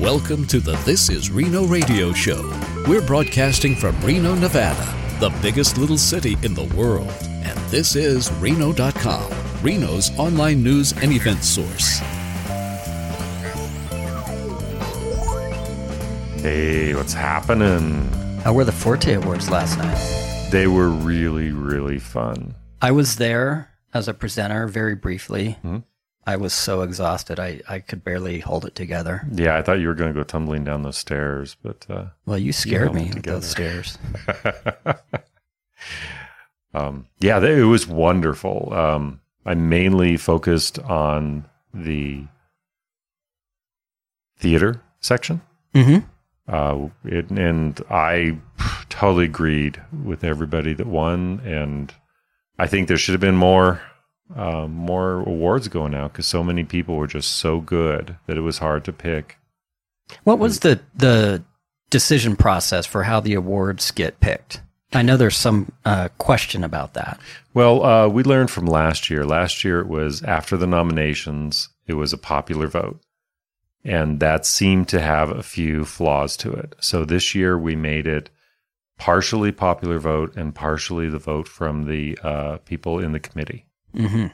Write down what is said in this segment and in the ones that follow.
Welcome to the This Is Reno radio show. We're broadcasting from Reno, Nevada, the biggest little city in the world. And this is Reno.com, Reno's online news and event source. Hey, what's happening? How were the Forte Awards last night? They were really, really fun. I was there as a presenter very briefly. Mm-hmm. I was so exhausted, I, I could barely hold it together. Yeah, I thought you were going to go tumbling down those stairs, but uh, Well, you scared held me with those stairs. um, yeah, they, it was wonderful. Um, I mainly focused on the theater section. Mm-hmm. Uh, it, and I totally agreed with everybody that won. And I think there should have been more, uh, more awards going out because so many people were just so good that it was hard to pick. What was the the decision process for how the awards get picked? I know there's some uh, question about that. Well, uh, we learned from last year. Last year it was after the nominations, it was a popular vote. And that seemed to have a few flaws to it. So this year we made it partially popular vote and partially the vote from the uh, people in the committee. Mm-hmm.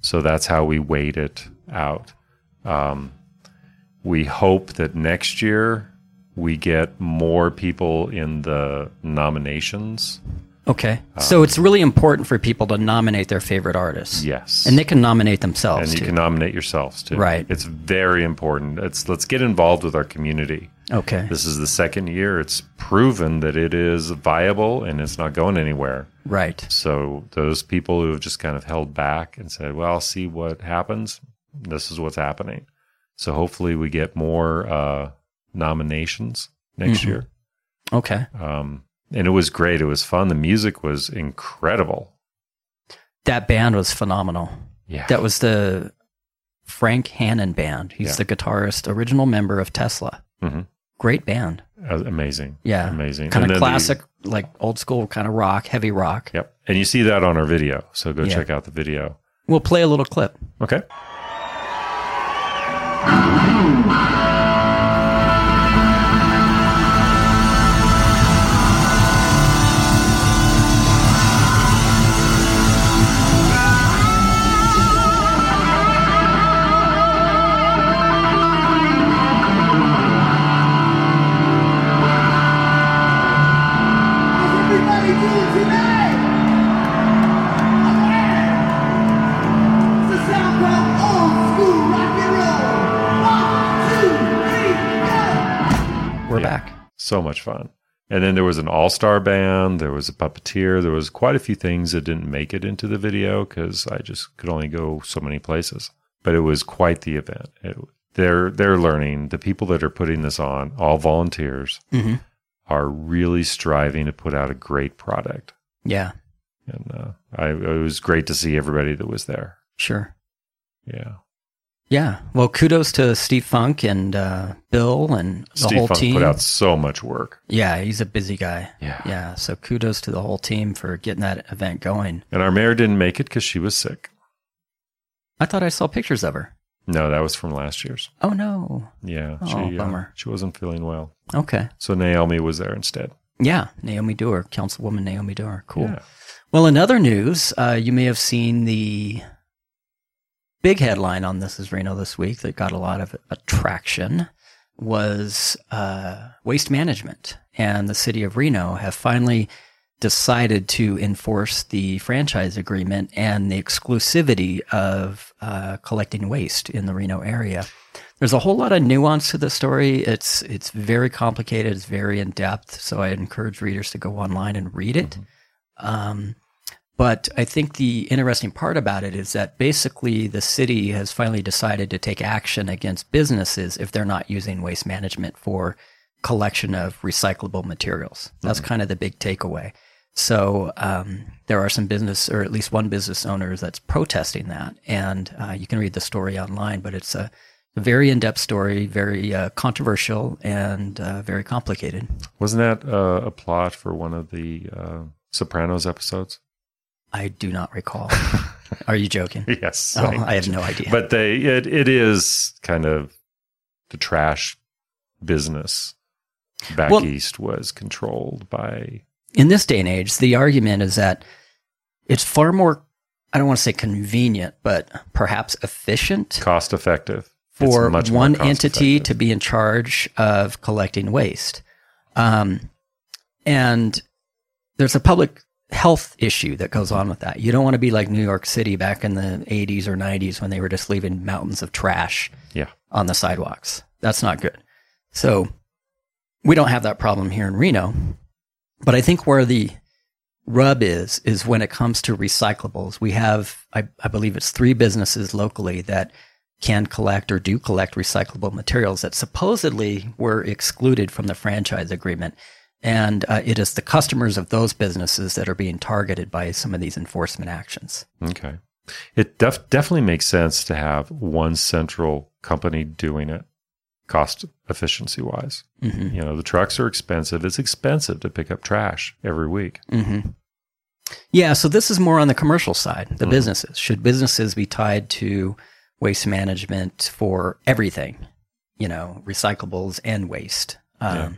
So that's how we weighed it out. Um, we hope that next year we get more people in the nominations. Okay, so it's really important for people to nominate their favorite artists. Yes. and they can nominate themselves and you too. can nominate yourselves too. Right. It's very important. It's let's get involved with our community. Okay, This is the second year it's proven that it is viable and it's not going anywhere. right. So those people who have just kind of held back and said, "Well, I'll see what happens." This is what's happening. So hopefully we get more uh, nominations next Mhm. year. Okay, Um, and it was great. It was fun. The music was incredible. that band was phenomenal. Yeah. That was the Frank Hannon band. He's Yeah. the guitarist, original member of Tesla. Mhm. Great band. Uh, amazing. Yeah. Amazing. Kind of then the- classic, like old school kind of rock, heavy rock. Yep. And you see that on our video. So go Yeah. check out the video. We'll play a little clip. Okay. So much fun. And then there was an all star band. There was a puppeteer. There was quite a few things that didn't make it into the video because I just could only go so many places. But it was quite the event. It, they're they're learning. The people that are putting this on, all volunteers, hmm are really striving to put out a great product. Yeah, And uh, I, it was great to see everybody that was there. sure. Yeah. Yeah. Well, kudos to Steve Funk and uh, Bill and the Steve whole Funk team. put out so much work. yeah, he's a busy guy. Yeah. Yeah. So kudos to the whole team for getting that event going. And our mayor didn't make it because she was sick. I thought I saw pictures of her. No, that was from last year's. Oh no. Yeah, Oh, she uh, bummer. she wasn't feeling well, Okay. so Naomi was there instead. Yeah, Naomi Duerr, Councilwoman Naomi Duerr. Cool. Yeah. Well, in other news, uh, you may have seen the big headline on This Is Reno this week that got a lot of attraction was uh, waste management. And the city of Reno have finally decided to enforce the franchise agreement and the exclusivity of uh, collecting waste in the Reno area. There's a whole lot of nuance to the story. It's it's very complicated. It's very in depth. So I encourage readers to go online and read it. Um, but I think the interesting part about it is that basically the city has finally decided to take action against businesses if they're not using waste management for collection of recyclable materials. That's kind of the big takeaway. So um, there are some business, or at least one business owner that's protesting that, and uh, you can read the story online. But it's a, a very in-depth story, very uh, controversial, and uh, very complicated. Wasn't that uh, a plot for one of the uh, Sopranos episodes? I do not recall. Are you joking? Yes, Oh, I have no idea. But they it it is kind of the trash business back Well- east was controlled by. in this day and age, the argument is that it's far more, I don't want to say convenient, but perhaps efficient Cost effective for one entity effective. to be in charge of collecting waste. Um, and there's a public health issue that goes on with that. You don't want to be like New York City back in the 80s or 90s when they were just leaving mountains of trash Yeah. on the sidewalks. That's not good. So we don't have that problem here in Reno. But I think where the rub is, is when it comes to recyclables. We have, I, I believe it's three businesses locally that can collect or do collect recyclable materials that supposedly were excluded from the franchise agreement. And uh, it is the customers of those businesses that are being targeted by some of these enforcement actions. Okay. It def- definitely makes sense to have one central company doing it, cost efficiency wise. Mm-hmm. You know, the trucks are expensive. It's expensive to pick up trash every week. Mm-hmm. Yeah, so this is more on the commercial side, the Mhm. businesses. Should businesses be tied to waste management for everything, you know, recyclables and waste? Um, Yeah.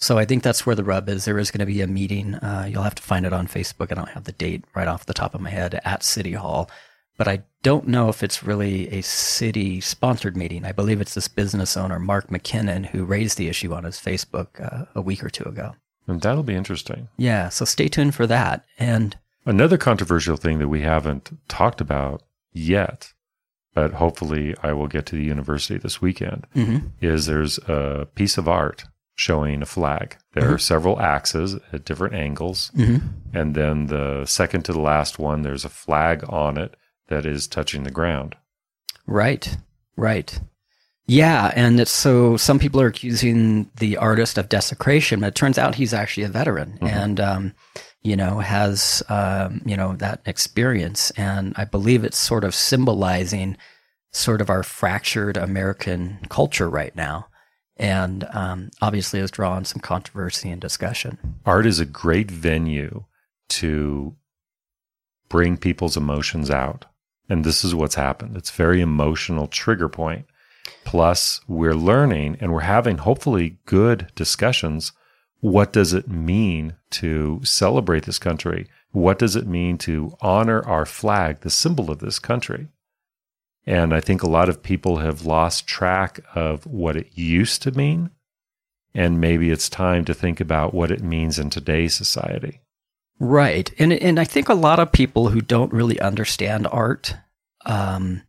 So I think that's where the rub is. There is going to be a meeting. Uh, you'll have to find it on Facebook. I don't have the date right off the top of my head at City Hall, but I don't know if it's really a city sponsored meeting. I believe it's this business owner, Mark McKinnon, who raised the issue on his Facebook uh, a week or two ago. And that'll be interesting. Yeah, so stay tuned for that. And Another controversial thing that we haven't talked about yet, but hopefully I will get to the university this weekend, mhm. is there's a piece of art showing a flag. There are several axes at different angles. Mhm. And then the second to the last one, there's a flag on it that is touching the ground. Right, right. Yeah, and it's so some people are accusing the artist of desecration, but it turns out he's actually a veteran and, um, you know, has, um, you know, that experience. And I believe it's sort of symbolizing sort of our fractured American culture right now. And um, obviously has drawn some controversy and discussion. Art is a great venue to bring people's emotions out. And this is what's happened. It's very emotional trigger point. Plus, we're learning and we're having hopefully good discussions. What does it mean to celebrate this country? What does it mean to honor our flag, the symbol of this country? And I think a lot of people have lost track of what it used to mean. And maybe it's time to think about what it means in today's society. Right. And and I think a lot of people who don't really understand art, um,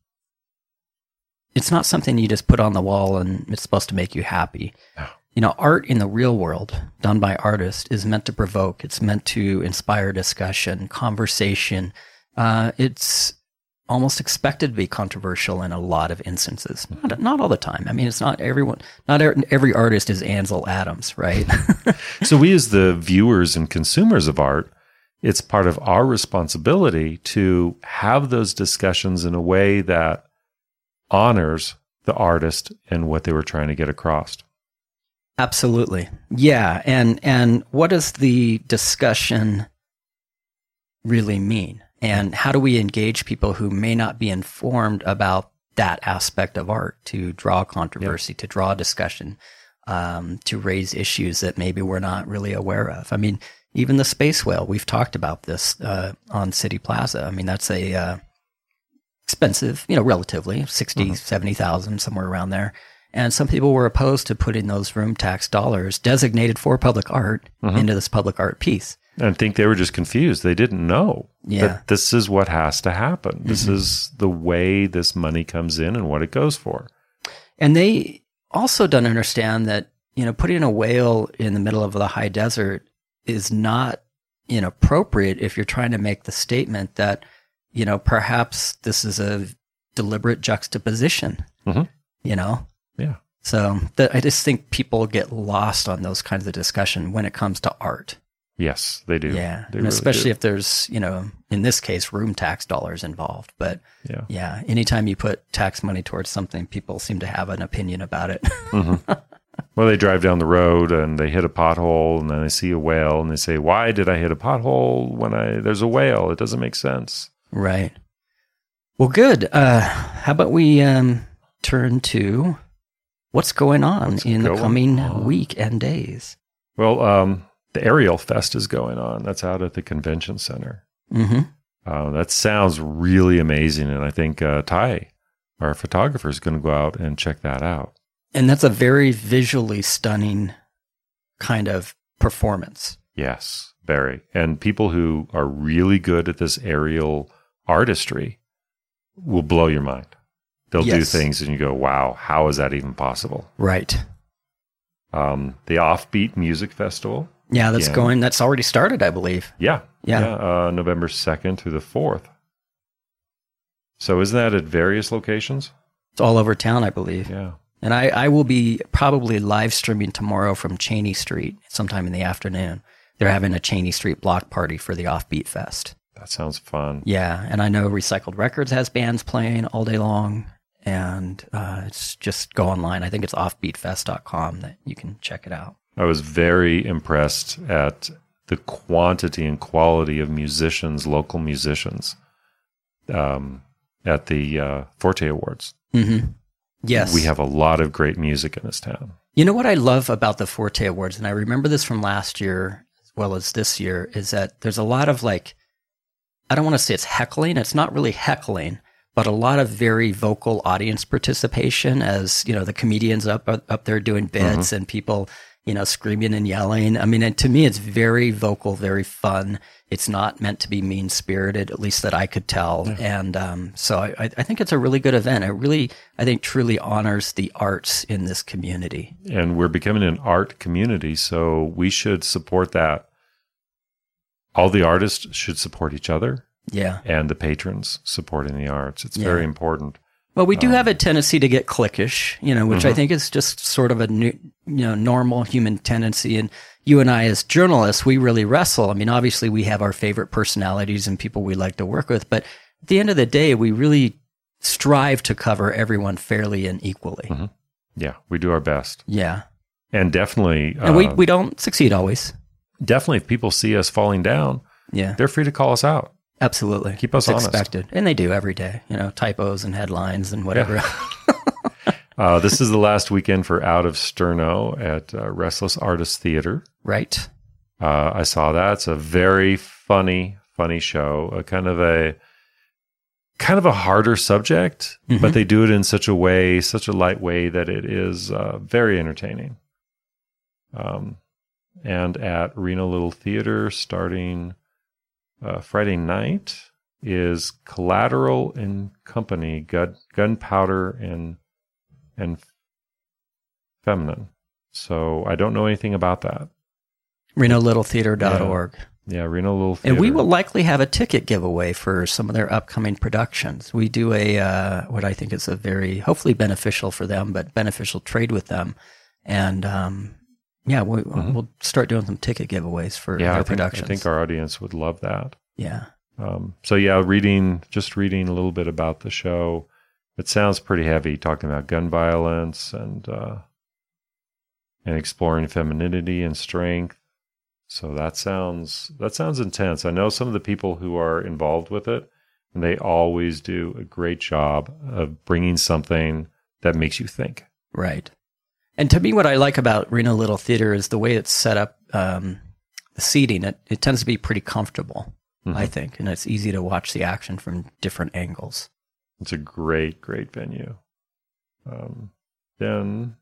it's not something you just put on the wall and it's supposed to make you happy. No. You know, art in the real world, done by artists, is meant to provoke. It's meant to inspire discussion, conversation. Uh, it's almost expected to be controversial in a lot of instances. Not, not all the time. I mean, it's not everyone. Not er- every artist is Ansel Adams, right? So, we as the viewers and consumers of art, it's part of our responsibility to have those discussions in a way that honors the artist and what they were trying to get across. Absolutely. Yeah, and and what does the discussion really mean? And how do we engage people who may not be informed about that aspect of art to draw controversy, to draw discussion, um, to raise issues that maybe we're not really aware of? I mean, even the space whale, we've talked about this uh, on City Plaza. I mean, that's a uh, expensive, you know, relatively 60, 70,000, somewhere around there. And some people were opposed to putting those room tax dollars designated for public art into this public art piece. And I think they were just confused. They didn't know Yeah. that this is what has to happen. This is the way this money comes in and what it goes for. And they also don't understand that, you know, putting a whale in the middle of the high desert is not inappropriate if you're trying to make the statement that, you know, perhaps this is a deliberate juxtaposition, Mhm. you know? Yeah. So I just think people get lost on those kinds of discussion when it comes to art. Yes, they do. Yeah. They really especially do. if there's, you know, in this case, room tax dollars involved. But Yeah. yeah, anytime you put tax money towards something, people seem to have an opinion about it. Well, they drive down the road and they hit a pothole and then they see a whale and they say, "Why did I hit a pothole when I there's a whale? It doesn't make sense." right. Well, good. Uh, how about we um, turn to what's going on What's in the coming on? week and days. Well, um, the Aerial Fest is going on. That's out at the convention center. hmm Uh, that sounds really amazing, and I think uh, Ty, our photographer, is going to go out and check that out. And that's a very visually stunning kind of performance. Yes, very. And people who are really good at this aerial artistry will blow your mind. They'll do things, and you go, "Wow, how is that even possible?" Right. Um, the Offbeat Music Festival. Yeah, that's Yeah. going. That's already started, I believe. Yeah, Yeah. uh, November second through the fourth. So, isn't that at various locations? It's all over town, I believe. Yeah. And I, I will be probably live streaming tomorrow from Cheney Street sometime in the afternoon. They're having a Cheney Street block party for the Offbeat Fest. That sounds fun. Yeah, and I know Recycled Records has bands playing all day long, and uh, it's just go online. I think it's offbeatfest.com that you can check it out. I was very impressed at the quantity and quality of musicians, local musicians, um, at the uh, Forte Awards. Mm-hmm. Yes, We have a lot of great music in this town. You know what I love about the Forte Awards, and I remember this from last year as well as this year, is that there's a lot of like, I don't want to say it's heckling. It's not really heckling, but a lot of very vocal audience participation as, you know, the comedians up, up there doing bits and people, you know, screaming and yelling. I mean, and to me, it's very vocal, very fun. It's not meant to be mean spirited, at least that I could tell. And um, so I, I I think it's a really good event. It really, I think, truly honors the arts in this community. And we're becoming an art community, so we should support that. All the artists should support each other Yeah. and the patrons supporting the arts. It's Yeah. very important. Well, we do Um, have a tendency to get cliquish, you know, which I Mhm. think is just sort of a new, you know, normal human tendency. And you and I, as journalists, we really wrestle. I mean, obviously, we have our favorite personalities and people we like to work with, but at the end of the day, we really strive to cover everyone fairly and equally. Mhm. Yeah, we do our best. Yeah, And definitely, and we uh, we don't succeed always. definitely, if people see us falling down, Yeah, they're free to call us out. absolutely. Keep us it's honest. expected, and they do every day. You know, typos and headlines and whatever. Uh, this is the last weekend for Out of Sterno at uh, Restless Artist Theater. right? Uh, I saw that. It's a very funny, funny show. A kind of a kind of a harder subject, Mhm. but they do it in such a way, such a light way that it is uh, very entertaining. Um, and at Reno Little Theater, starting uh, Friday night, is Collateral and Company, Gun, Gunpowder and and Feminine. So I don't know anything about that. RenoLittleTheater.org. Yeah, Reno Little Theater. And we will likely have a ticket giveaway for some of their upcoming productions. We do a uh, what I think is a very hopefully beneficial for them, but beneficial trade with them. And um, yeah, we, we'll start doing some ticket giveaways for Mm-hmm. yeah, their I think, I think our audience would love that. yeah, Um, so yeah, reading just reading a little bit about the show. It sounds pretty heavy, talking about gun violence and uh, and exploring femininity and strength. So that sounds that sounds intense. I know some of the people who are involved with it, and they always do a great job of bringing something that makes you think. right. And to me, what I like about Reno Little Theater is the way it's set up. Um, the seating it, it tends to be pretty comfortable, Mhm. I think, and it's easy to watch the action from different angles. It's a great, great venue. Um, then,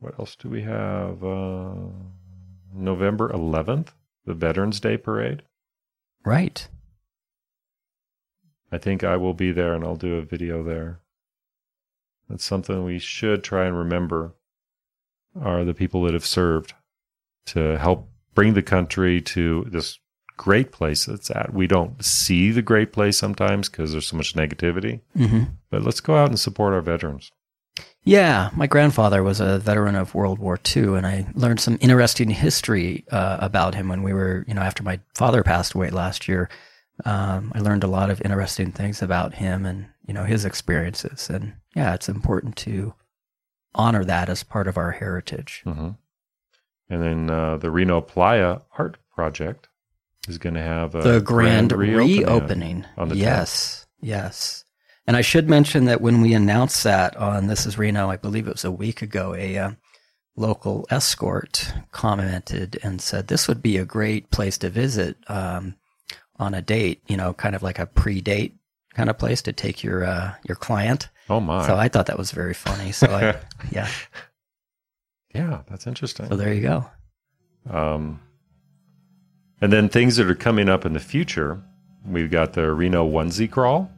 what else do we have? Uh, November 11th, the Veterans Day Parade. Right. I think I will be there and I'll do a video there. That's something we should try and remember are the people that have served to help bring the country to this great place it's at. We don't see the great place sometimes because there's so much negativity, hmm but let's go out and support our veterans. Yeah, my grandfather was a veteran of World War II, and I learned some interesting history uh, about him when we were, you know, after my father passed away last year. Um, I learned a lot of interesting things about him and, you know, his experiences. And yeah, it's important to honor that as part of our heritage. hmm And then uh, the Reno Playa Art Project is going to have a the grand, reopening reopening. on the 10th. yes, yes. And I should mention that when we announced that on This Is Reno, I believe it was a week ago, a uh, local escort commented and said this would be a great place to visit um, on a date. You know, kind of like a pre-date kind of place to take your uh, your client. Oh my. So I thought that was very funny. So I, yeah. yeah, that's interesting. So there you go. Um, and then things that are coming up in the future, we've got the Reno onesie crawl.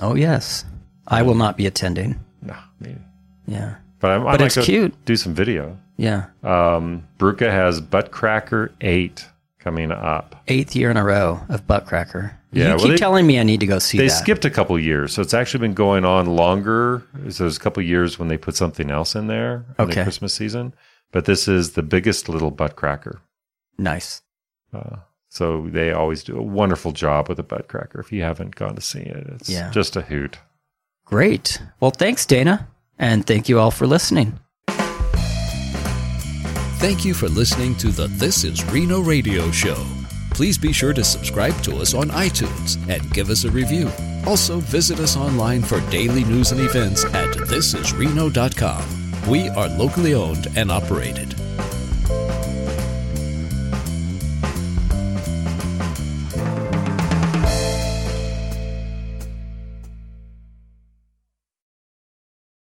Oh yes, I will not be attending. No, maybe. Yeah, But, I'm, But it's cute. Do some video. yeah. Um, Bruca has Butt Cracker 8 coming up. Eighth year in a row of Buttcracker. Yeah, you well, keep they- telling me I need to go see They that. skipped a couple years, so it's actually been going on longer. So there's a couple years when they put something else in there in the Christmas season. But this is the biggest little butt cracker. Nice. Uh, so they always do a wonderful job with a butt cracker. If you haven't gone to see it, it's Yeah. just a hoot. Great. Well, thanks, Dana, and thank you all for listening. Thank you for listening to the This Is Reno radio show. Please be sure to subscribe to us on iTunes and give us a review. Also, visit us online for daily news and events at thisisreno.com. We are locally owned and operated.